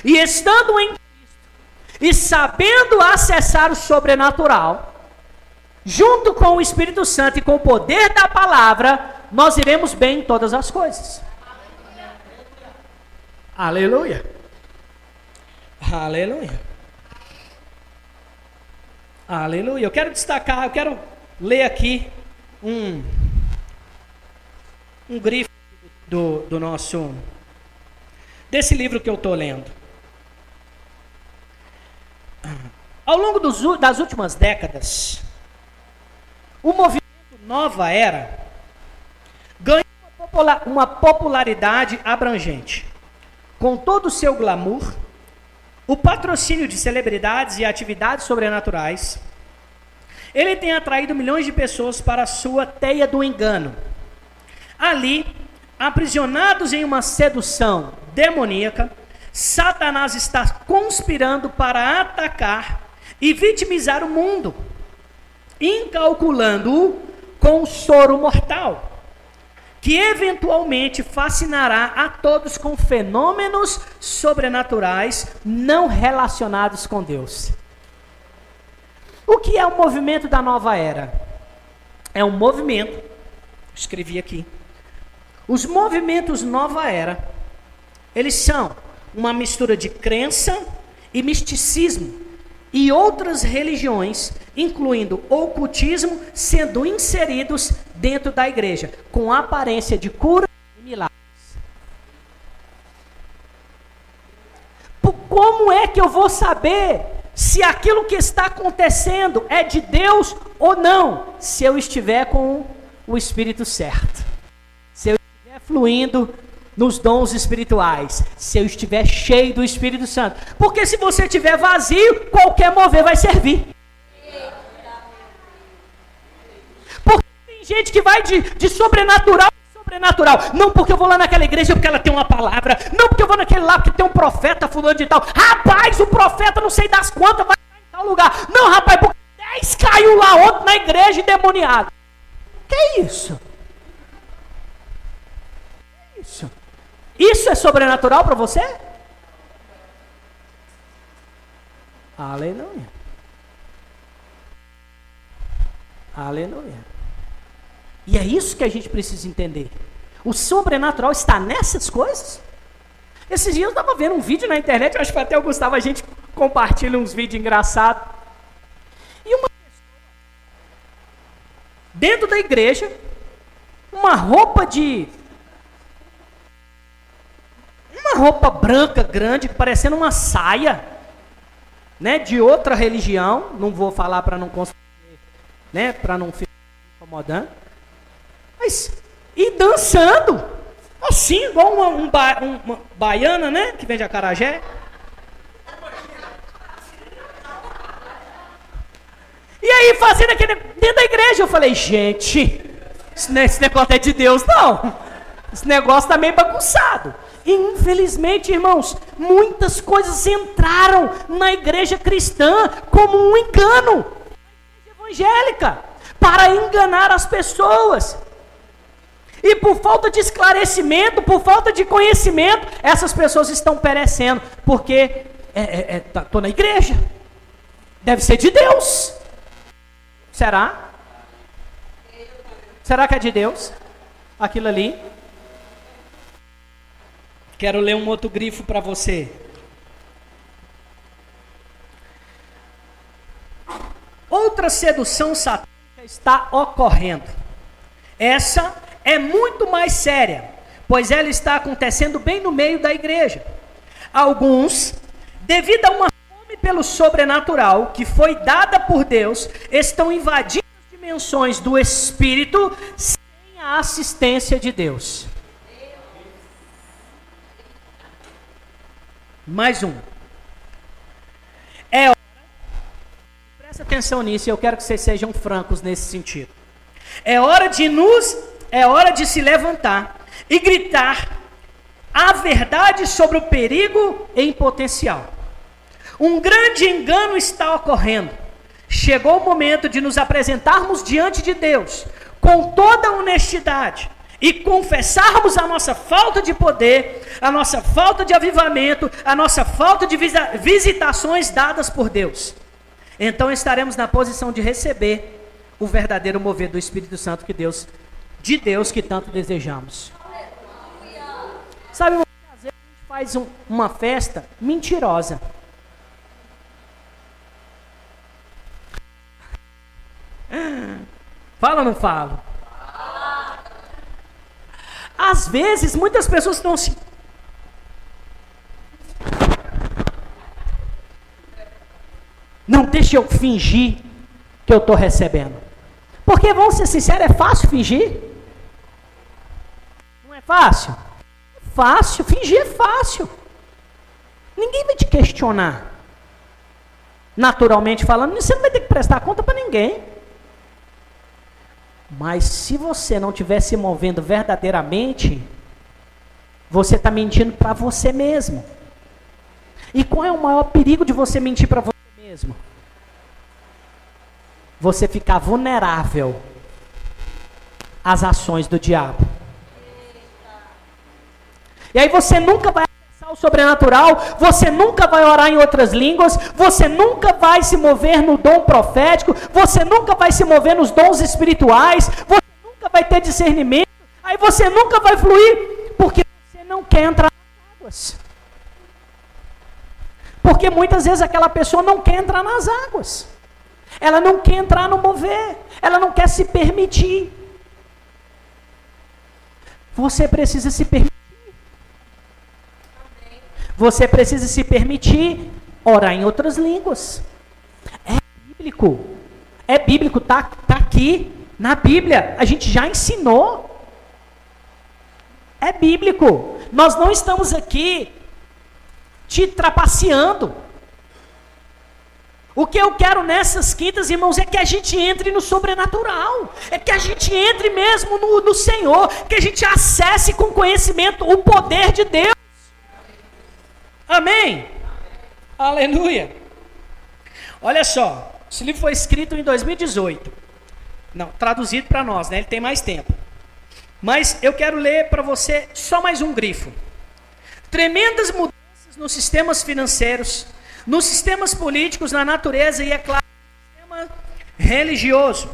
E estando em Cristo e sabendo acessar o sobrenatural, junto com o Espírito Santo e com o poder da palavra, nós iremos bem em todas as coisas. Aleluia. Aleluia. Aleluia. Eu quero destacar, eu quero ler aqui um, um grifo do, do nosso, desse livro que eu estou lendo. Ao longo dos, das últimas décadas, o movimento Nova Era ganhou uma popularidade abrangente. Com todo o seu glamour, o patrocínio de celebridades e atividades sobrenaturais, ele tem atraído milhões de pessoas para a sua teia do engano. Ali, aprisionados em uma sedução demoníaca, Satanás está conspirando para atacar e vitimizar o mundo incalculando-o com soro mortal, que eventualmente fascinará a todos com fenômenos sobrenaturais não relacionados com Deus. O que é o movimento da nova era? É um movimento, escrevi aqui. Os movimentos nova era, eles são uma mistura de crença e misticismo e outras religiões, incluindo ocultismo, sendo inseridos dentro da igreja, com aparência de cura e milagres. Como é que eu vou saber se aquilo que está acontecendo é de Deus ou não, se eu estiver com o Espírito certo? Se eu estiver fluindo nos dons espirituais, se eu estiver cheio do Espírito Santo. Porque se você estiver vazio, qualquer mover vai servir. Porque tem gente que vai de, de sobrenatural sobrenatural. Não porque eu vou lá naquela igreja porque ela tem uma palavra. Não porque eu vou naquele lá porque tem um profeta fulano de tal. Rapaz, o profeta não sei das quantas vai em tal lugar. Não, rapaz, porque 10 caiu lá, outro na igreja endemoniado. Que isso? Que isso? Isso é sobrenatural para você? Aleluia. Aleluia. E é isso que a gente precisa entender. O sobrenatural está nessas coisas. Esses dias eu estava vendo um vídeo na internet, acho que até o Gustavo a gente compartilha uns vídeos engraçados. E uma pessoa, dentro da igreja, uma roupa de uma roupa branca grande, parecendo uma saia, né, de outra religião, não vou falar para não né, para não ficar incomodando. Mas e dançando, assim, igual uma, um ba, uma baiana, né, que vende acarajé. E aí, fazendo aquele dentro da igreja, eu falei, gente, esse negócio é de Deus, não. Esse negócio tá meio bagunçado. E infelizmente, irmãos, muitas coisas entraram na igreja cristã como um engano, evangélica, para enganar as pessoas. E por falta de esclarecimento, por falta de conhecimento, essas pessoas estão perecendo, porque é, é, é, tá, na igreja, deve ser de Deus. Será? Será que é de Deus? Aquilo ali? Quero ler um outro grifo para você. Outra sedução satânica está ocorrendo. Essa é muito mais séria, pois ela está acontecendo bem no meio da igreja. Alguns, devido a uma fome pelo sobrenatural que foi dada por Deus, estão invadindo as dimensões do espírito sem a assistência de Deus. Mais um. É hora, presta atenção nisso, eu quero que vocês sejam francos nesse sentido. É hora de nos, é hora de se levantar e gritar a verdade sobre o perigo em potencial. Um grande engano está ocorrendo. Chegou o momento de nos apresentarmos diante de Deus com toda honestidade e confessarmos a nossa falta de poder, a nossa falta de avivamento, a nossa falta de visitações dadas por Deus, então estaremos na posição de receber o verdadeiro mover do Espírito Santo que Deus, de Deus que tanto desejamos. Sabe, às vezes a gente faz um, uma festa mentirosa. Fala ou não fala? Às vezes, muitas pessoas estão assim. Não deixa eu fingir que eu estou recebendo. Porque, vamos ser sinceros, é fácil fingir? Não é fácil? Fácil, fingir é fácil. Ninguém vai te questionar. Naturalmente falando, você não vai ter que prestar conta para ninguém. Mas se você não estiver se movendo verdadeiramente, você está mentindo para você mesmo. E qual é o maior perigo de você mentir para você mesmo? Você ficar vulnerável às ações do diabo. E aí você nunca vai sobrenatural, você nunca vai orar em outras línguas, você nunca vai se mover no dom profético, você nunca vai se mover nos dons espirituais, você nunca vai ter discernimento, aí você nunca vai fluir, porque você não quer entrar nas águas. Porque muitas vezes aquela pessoa não quer entrar nas águas. Ela não quer entrar no mover. Ela não quer se permitir. Você precisa se permitir. Você precisa se permitir orar em outras línguas. É bíblico. É bíblico, tá, tá aqui na Bíblia. A gente já ensinou. É bíblico. Nós não estamos aqui te trapaceando. O que eu quero nessas quintas, irmãos, é que a gente entre no sobrenatural. É que a gente entre mesmo no, no Senhor. Que a gente acesse com conhecimento o poder de Deus. Amém? Aleluia. Olha só. Esse livro foi escrito em 2018. Não, traduzido para nós, né? Ele tem mais tempo. Mas eu quero ler para você só mais um grifo. Tremendas mudanças nos sistemas financeiros nos sistemas políticos, na natureza e, é claro, no sistema religioso,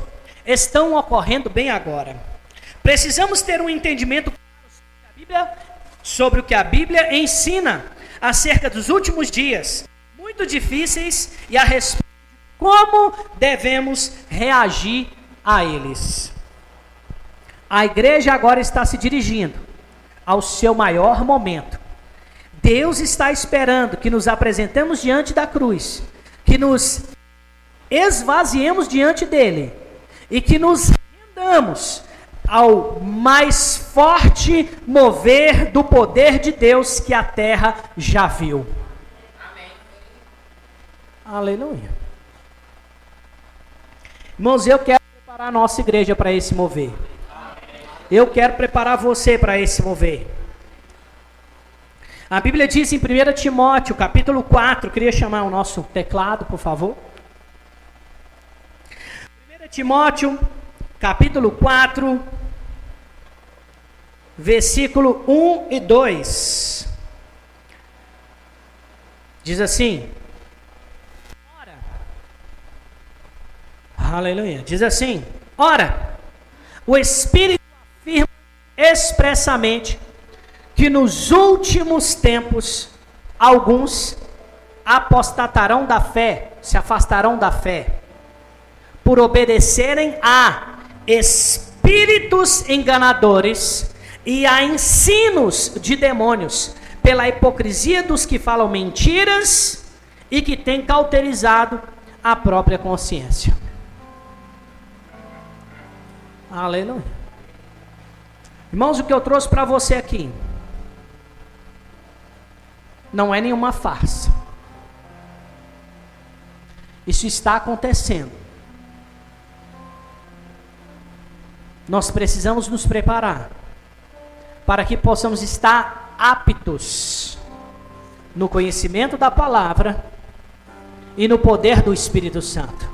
estão ocorrendo bem agora. Precisamos ter um entendimento sobre, Bíblia, sobre o que a Bíblia ensina acerca dos últimos dias, muito difíceis, e a respeito de como devemos reagir a eles. A igreja agora está se dirigindo ao seu maior momento Deus está esperando que nos apresentemos diante da cruz, que nos esvaziemos diante dele e que nos rendamos ao mais forte mover do poder de Deus que a terra já viu. Amém. Aleluia. Irmãos, eu quero preparar a nossa igreja para esse mover. Eu quero preparar você para esse mover. A Bíblia diz em 1 Timóteo, capítulo 4, queria chamar o nosso teclado, por favor. 1 Timóteo, capítulo 4, versículo 1 e 2. Diz assim: Ora, aleluia, diz assim: Ora, o Espírito afirma expressamente que nos últimos tempos alguns apostatarão da fé, se afastarão da fé, por obedecerem a espíritos enganadores e a ensinos de demônios, pela hipocrisia dos que falam mentiras e que têm cauterizado a própria consciência. Aleluia. Irmãos, o que eu trouxe para você aqui não é nenhuma farsa. Isso está acontecendo. Nós precisamos nos preparar para que possamos estar aptos no conhecimento da palavra e no poder do Espírito Santo.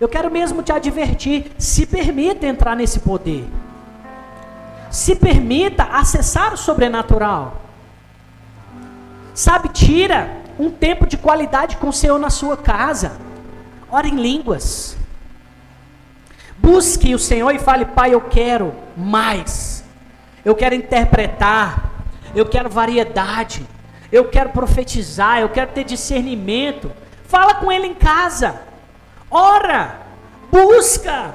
Eu quero mesmo te advertir: se permita entrar nesse poder se permita acessar o sobrenatural. Sabe, tira um tempo de qualidade com o Senhor na sua casa. Ora em línguas. Busque o Senhor e fale: Pai, eu quero mais. Eu quero interpretar. Eu quero variedade. Eu quero profetizar. Eu quero ter discernimento. Fala com Ele em casa. Ora. Busca.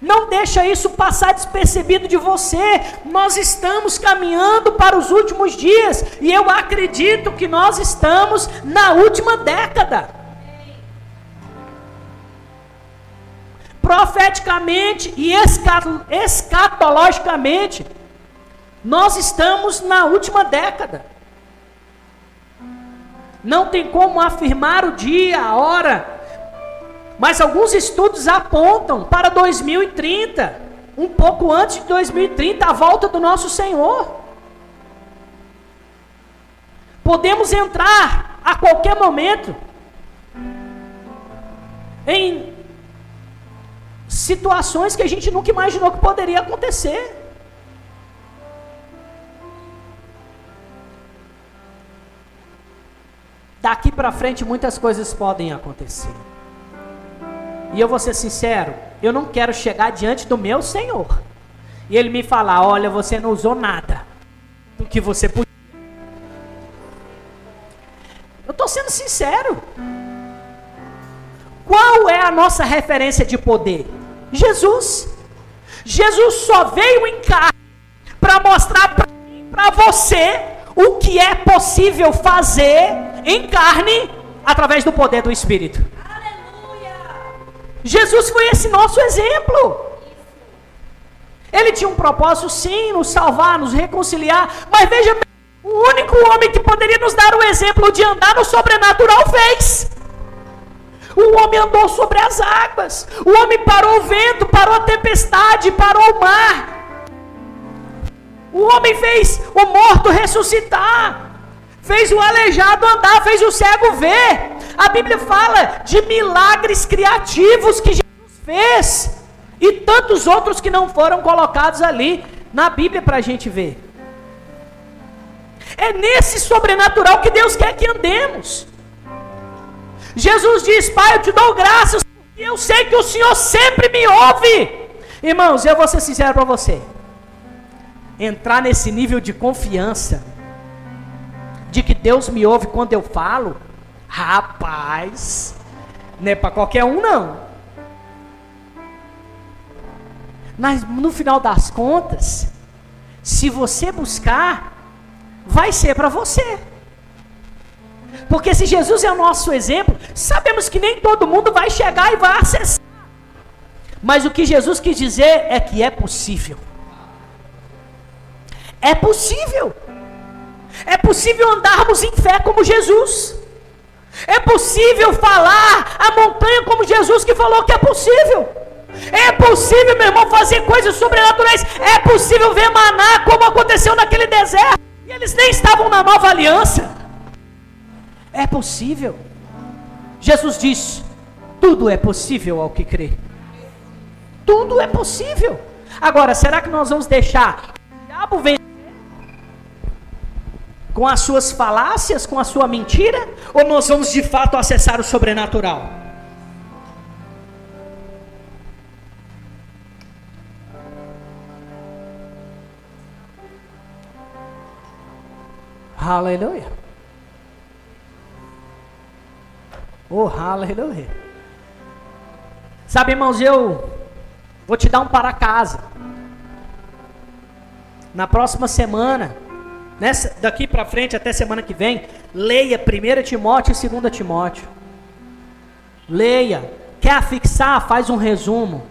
Não deixa isso passar despercebido de você. Nós estamos caminhando para os últimos dias e eu acredito que nós estamos na última década. Profeticamente e escatologicamente, nós estamos na última década. Não tem como afirmar o dia, a hora, mas alguns estudos apontam para 2030, um pouco antes de 2030, a volta do nosso Senhor. Podemos entrar a qualquer momento em situações que a gente nunca imaginou que poderia acontecer. Daqui para frente muitas coisas podem acontecer. E eu vou ser sincero, eu não quero chegar diante do meu Senhor e ele me falar: olha, você não usou nada do que você podia. Eu estou sendo sincero. Qual é a nossa referência de poder? Jesus. Jesus só veio em carne para mostrar para mim, para você o que é possível fazer em carne através do poder do Espírito. Aleluia. Jesus foi esse nosso exemplo. Ele tinha um propósito, sim, nos salvar, nos reconciliar, mas veja, o único homem que poderia nos dar o exemplo de andar no sobrenatural fez. O homem andou sobre as águas. O homem parou o vento, parou a tempestade, parou o mar. O homem fez o morto ressuscitar. Fez o aleijado andar, fez o cego ver. A Bíblia fala de milagres criativos que Jesus fez. E tantos outros que não foram colocados ali na Bíblia para a gente ver. É nesse sobrenatural que Deus quer que andemos. Jesus diz: Pai, eu te dou graças, porque eu sei que o Senhor sempre me ouve. Irmãos, eu vou ser sincero para você. Entrar nesse nível de confiança, de que Deus me ouve quando eu falo, rapaz, não é para qualquer um, não. Mas no final das contas, se você buscar, vai ser para você. Porque se Jesus é o nosso exemplo, sabemos que nem todo mundo vai chegar e vai acessar. Mas o que Jesus quis dizer é que é possível. É possível. É possível andarmos em fé como Jesus. É possível falar a montanha como Jesus que falou que é possível. É possível, meu irmão, fazer coisas sobrenaturais. É possível ver maná como aconteceu naquele deserto. E eles nem estavam na nova aliança. É possível. Jesus diz: tudo é possível ao que crê. Tudo é possível. Agora, será que nós vamos deixar o diabo vencer com as suas falácias, com a sua mentira? Ou nós vamos de fato acessar o sobrenatural? Aleluia. Oh, aleluia. Sabe, irmãos, eu vou te dar um para casa. Na próxima semana, nessa, daqui para frente até semana que vem, leia 1 Timóteo e 2 Timóteo. Leia. Quer fixar? Faz um resumo.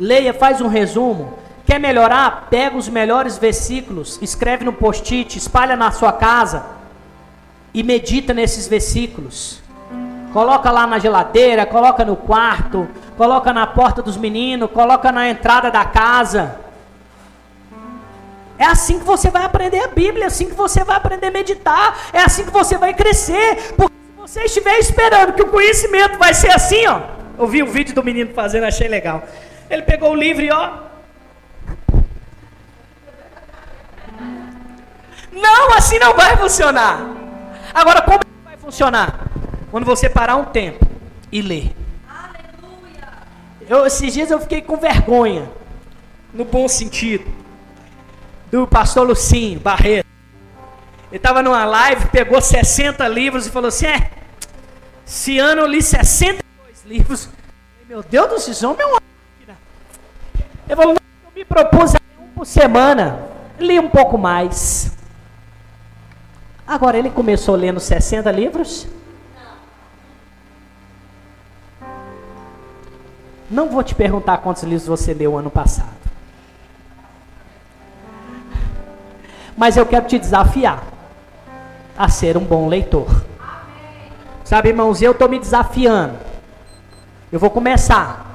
Leia, faz um resumo. Quer melhorar? Pega os melhores versículos, escreve no post-it, espalha na sua casa e medita nesses versículos. Coloca lá na geladeira, coloca no quarto, coloca na porta dos meninos, coloca na entrada da casa. É assim que você vai aprender a Bíblia, é assim que você vai aprender a meditar, é assim que você vai crescer. Porque se você estiver esperando que o conhecimento vai ser assim, ó. Eu vi um vídeo do menino fazendo, achei legal. Ele pegou o livro e ó. Não, assim não vai funcionar. Agora, como vai funcionar? Quando você parar um tempo e ler. Aleluia. Eu, esses dias eu fiquei com vergonha, no bom sentido, do pastor Lucinho Barreto. Ele estava numa live, pegou 60 livros e falou assim: é, esse ano eu li 62 livros. Meu Deus do céu, homem é Ele falou: eu me propus a ler um por semana. Li um pouco mais. Agora ele começou lendo 60 livros. Não vou te perguntar quantos livros você leu ano passado. Mas eu quero te desafiar a ser um bom leitor. Sabe, irmãos, eu estou me desafiando. Eu vou começar.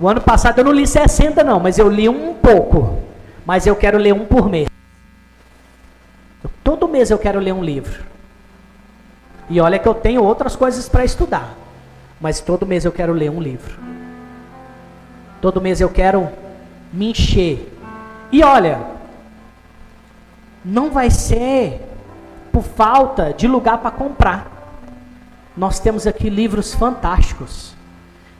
O ano passado eu não li 60, não, mas eu li um pouco. Mas eu quero ler um por mês. Todo mês eu quero ler um livro. E olha que eu tenho outras coisas para estudar. Mas todo mês eu quero ler um livro. Todo mês eu quero me encher. E olha, não vai ser por falta de lugar para comprar. Nós temos aqui livros fantásticos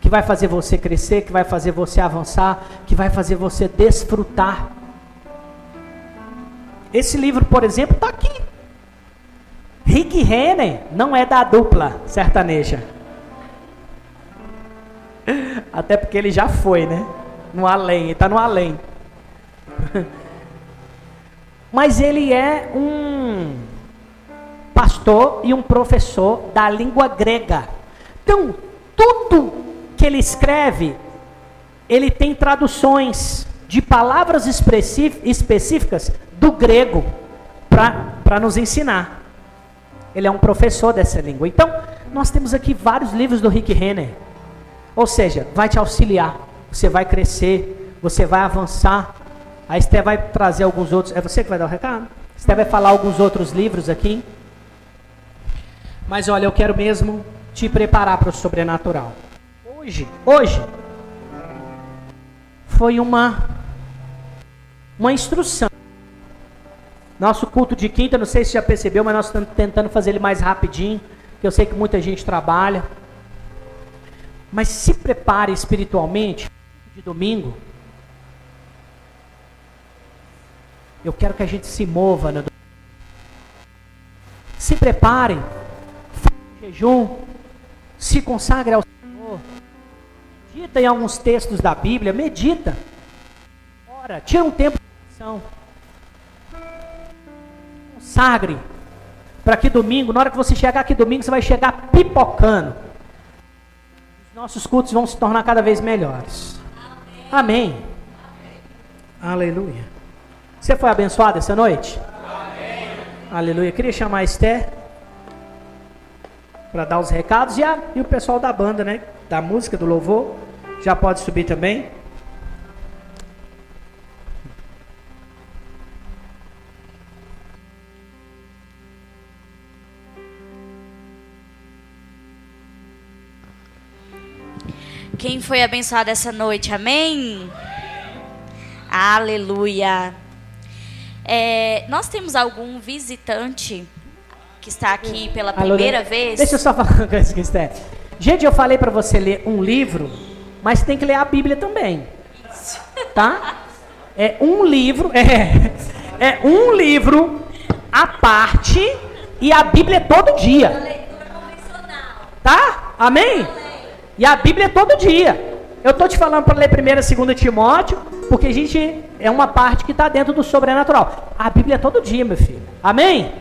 que vai fazer você crescer, que vai fazer você avançar, que vai fazer você desfrutar. Esse livro, por exemplo, está aqui. Rick Renner não é da dupla sertaneja. [laughs] Até porque ele já foi, né? No além, ele está no além. [laughs] mas ele é um pastor e um professor da língua grega. Então, tudo que ele escreve, ele tem traduções de palavras específicas do grego para nos ensinar. Ele é um professor dessa língua. Então, nós temos aqui vários livros do Rick Renner. Ou seja, vai te auxiliar. Você vai crescer, você vai avançar. A Esté vai trazer alguns outros. É você que vai dar o recado? Esté vai falar alguns outros livros aqui. Mas olha, eu quero mesmo te preparar para o sobrenatural. Hoje, hoje, foi uma, uma instrução. Nosso culto de quinta, não sei se já percebeu, mas nós estamos tentando fazer ele mais rapidinho, porque eu sei que muita gente trabalha. Mas se prepare espiritualmente de domingo. Eu quero que a gente se mova no Se prepare, faça um jejum, se consagre ao Senhor. Medita em alguns textos da Bíblia, medita. Ora, tira um tempo de oração. Consagre. Para que domingo, na hora que você chegar aqui domingo, você vai chegar pipocando. Os nossos cultos vão se tornar cada vez melhores. Amém. Amém. Aleluia. Você foi abençoado essa noite? Amém. Aleluia. Queria chamar a Esther para dar os recados e, a, e o pessoal da banda, né? Da música, do louvor, já pode subir também. Quem foi abençoado essa noite? Amém? Aleluia. É, nós temos algum visitante que está aqui pela primeira vez? Deixa eu só falar uma coisa, Esther. Gente, eu falei para você ler um livro, mas tem que ler a Bíblia também. Tá? É um livro, é, é um livro à parte e a Bíblia é todo dia. Tá? Amém? E a Bíblia é todo dia. Eu estou te falando para ler 1 e 2 Timóteo, porque a gente é uma parte que está dentro do sobrenatural. A Bíblia é todo dia, meu filho. Amém?